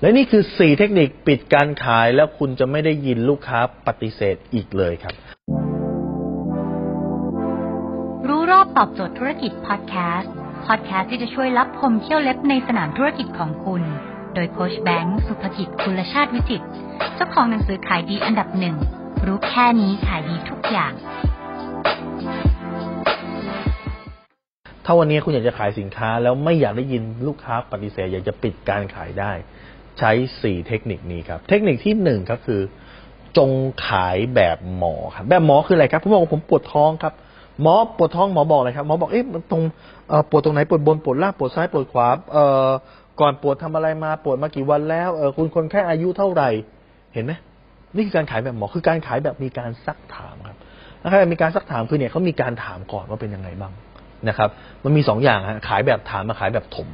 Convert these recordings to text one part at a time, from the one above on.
และนี่คือ 4 เทคนิคปิดการขายแล้วคุณจะไม่ได้ยินลูกค้าปฏิเสธอีกเลยครับ รู้รอบตอบโจทย์ธุรกิจพอดแคสต์พอดแคสต์ที่จะช่วยรับพมเที่ยวเล็บในสนามธุรกิจของคุณ โดยโคชแบงค์สุภกิจคุณชาติวิจิตรเจ้าของหนังสือขายดีอันดับหนึ่งรู้แค่นี้ขายดีทุกอย่าง ถ้าวันนี้คุณอยากจะขายสินค้าแล้วไม่อยากได้ยินลูกค้าปฏิเสธอยากจะปิดการขายได้ ใช้ 4 เทคนิคนี้ครับ เทคนิคที่ 1 ก็คือ จงขายแบบหมอครับ แบบหมอคืออะไรครับ ผมบอกว่าผมปวดท้องครับ หมอปวดท้องหมอบอกเลยครับ หมอบอก เอ๊ะ มันตรงเอ่อปวดตรงไหน ปวดบน ปวดล่าง ปวดซ้าย ปวดขวา เอ่อ ก่อนปวดทำอะไรมา ปวดมากี่วันแล้ว เออ คุณคนแค่อายุเท่าไหร่ เห็นไหมนี่คือการขายแบบหมอ คือการขายแบบมีการซักถามครับนะครับมีการซักถามคือเนี่ยเขามีการถามก่อนว่าเป็นยังไงบ้าง นะครับ มันมีสองอย่างฮะขายแบบถามมาขายแบบถม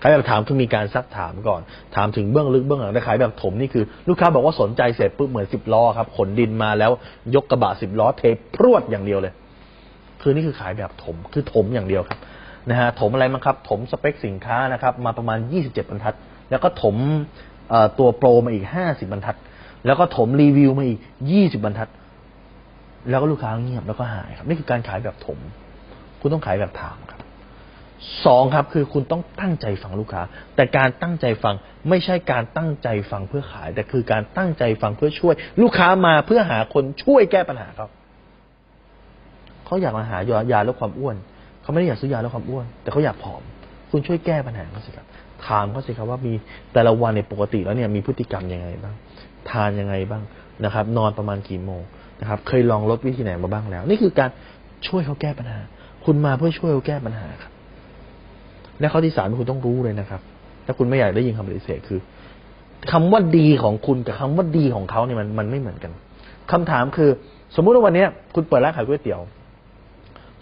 ขายแบบถามคือมีการซักถามก่อน ถามถึงเบื้องลึกเบื้องหลังแต่ขายแบบถมนี่คือลูกค้าบอกว่าสนใจเสร็จปุ๊บเหมือนสิบล้อครับขนดินมาแล้วยกกระบะสิบล้อเทพรวดอย่างเดียวเลย คือนี่คือขายแบบถมคือถมอย่างเดียวครับนะฮะถมอะไรมั้งครับ ถมสเปคสินค้านะครับ มาประมาณ 27 บรรทัด แล้วก็ถมตัวโปรมาอีก 50 บรรทัด แล้วก็ถมรีวิวมาอีก 20 บรรทัด แล้วก็ลูกค้าเงียบแล้วก็หายครับ นี่คือการขายแบบถม คุณต้องขายแบบถามครับสองครับคือคุณต้องตั้งใจฟังลูกค้า แต่การตั้งใจฟังไม่ใช่การตั้งใจฟังเพื่อขาย แต่คือการตั้งใจฟังเพื่อช่วย ลูกค้ามาเพื่อหาคนช่วยแก้ปัญหาครับเขาอยากมาหายายาลดความอ้วนเขาไม่ได้อยากซื้อยาลดความอ้วน แต่เขาอยากผอม คุณช่วยแก้ปัญหาเขาสิครับถามเขาสิครับว่ามีแต่ละวันในปกติแล้วเนี่ยมีพฤติกรรมยังไงบ้าง ทานยังไงบ้างนะครับ นอนประมาณกี่โมงนะครับ เคยลองลดวิธีไหนมาบ้างแล้ว นี่คือการช่วยเขาแก้ปัญหา คุณมาเพื่อช่วยเขาแก้ปัญหาครับ และข้อที่สามที่คุณต้องรู้เลยนะครับ ถ้าคุณไม่อยากได้ยินคำปฏิเสธคือคำว่าดีของคุณกับคำว่าดีของเขาเนี่ยมันมันไม่เหมือนกันคำถามคือ สมมุติว่าวันนี้คุณเปิดร้านขายก๋วยเตี๋ยว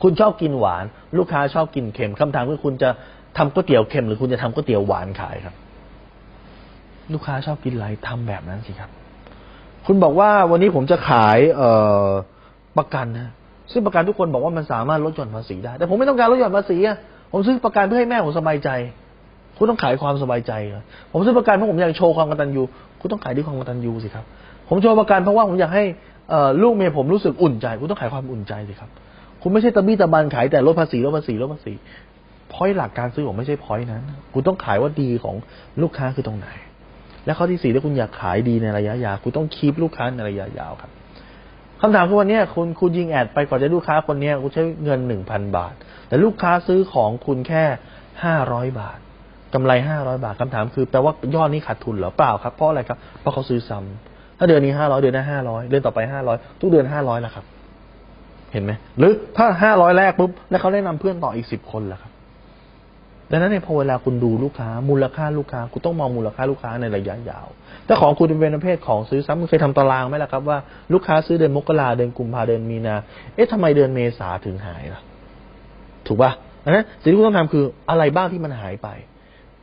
คุณชอบกินหวาน ลูกค้าชอบกินเค็มคำถามคือคุณจะทำก๋วยเตี๋ยวเค็มหรือคุณจะทำก๋วยเตี๋ยวหวานขายครับ ลูกค้าชอบกินอะไรทำแบบนั้นสิครับ คุณบอกว่าวันนี้ผมจะขาย เอ่อประกันนะ ซึ่งประกันทุกคนบอกว่ามันสามารถลดหย่อนภาษีได้ แต่ผมไม่ต้องการลดหย่อนภาษีอะผมซื้อประกันเพื่อให้แม่ผมสบายใจ คุณต้องขายความสบายใจครับผมซื้อประกันเพราะผมอยากโชว์ความกตัญญูคุณต้องขายด้วยความกตัญญูสิครับ ผมโชว์ประกันเพราะว่าผมอยากให้ลูกเมียผมรู้สึกอุ่นใจ คุณต้องขายความอุ่นใจสิครับ คุณไม่ใช่ตะบี้ตะบันขายแต่ลดภาษีลดภาษีลดภาษีพอยหลักการซื้อผมไม่ใช่พอยนั้น คุณต้องขายว่าดีของลูกค้าคือตรงไหน และข้อที่สี่ถ้าคุณอยากขายดีในระยะยาวคุณต้องคีบลูกค้าในระยะยาวครับ คำถามคือวันนี้คุณคุณยิงแอดไปก่อนจะลูกค้าคนนี้คุณใช้เงินหนึ่งพันบาท แต่ลูกค้าซื้อของคุณแค่ห้าร้อยบาทกำไรห้าร้อยบาทคำถามคือแปลว่ายอดนี้ขาดทุนหรอเปล่าครับเพราะอะไรครับเพราะเขาซื้อซ้ำถ้าเดือนนี้ห้าร้อยเดือนหน้าห้าร้อยเดือนต่อไปห้าร้อยทุกเดือนห้าร้อยละครับ เห็นไหมหรือถ้าห้าร้อยแรกปุ๊บแล้วเขาแนะนำเพื่อนต่ออีกสิบคนล่ะครับ ดังนั้นเนี่ยพอเวลาคุณดูลูกค้า มูลค่าลูกค้า คุณต้องมองมูลค่าลูกค้าในระยะยาว ถ้าของคุณเป็นประเภทของซื้อซ้ำคุณเคยทำตารางไหมล่ะครับว่าลูกค้าซื้อเดือนมกราเดือนกุมภาเดือนมีนา เอ๊ะทำไมเดือนเมษาถึงหายล่ะ ถูกป่ะดังนั้นสิ่งที่คุณต้องทำคืออะไรบ้างที่มันหายไป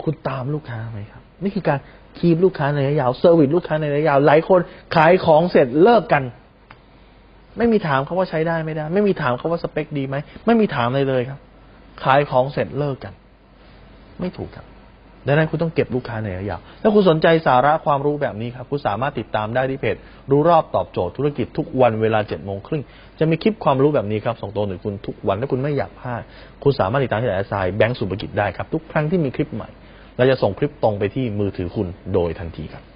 คุณตามลูกค้าไหมครับ นี่คือการ keep ลูกค้าในระยะยาว service ลูกค้าในระยะยาว หลายคนขายของเสร็จเลิกกัน ไม่มีถามเขาว่าใช้ได้ไม่ได้ ไม่มีถามเขาว่าสเปคดีไหมไม่มีถามเลยเลยครับ ขายของเสร็จเลิกกัน ไม่ถูกครับดังนั้นคุณต้องเก็บลูกค้าในระยะยาวถ้าคุณสนใจสาระความรู้แบบนี้ครับ คุณสามารถติดตามได้ที่เพจ รู้รอบตอบโจทย์ธุรกิจทุกวันเวลาเจ็ดโมงครึ่งจะมีคลิปความรู้แบบนี้ครับส่งตรงถึงคุณทุกวันถ้าคุณไม่อยากพลาดคุณสามารถติดตามที่แอสไซน์แบงก์สุภกิจได้ครับทุกครั้งที่มีคลิปใหม่เราจะส่งคลิปตรงไปที่มือถือคุณโดยทันทีครับ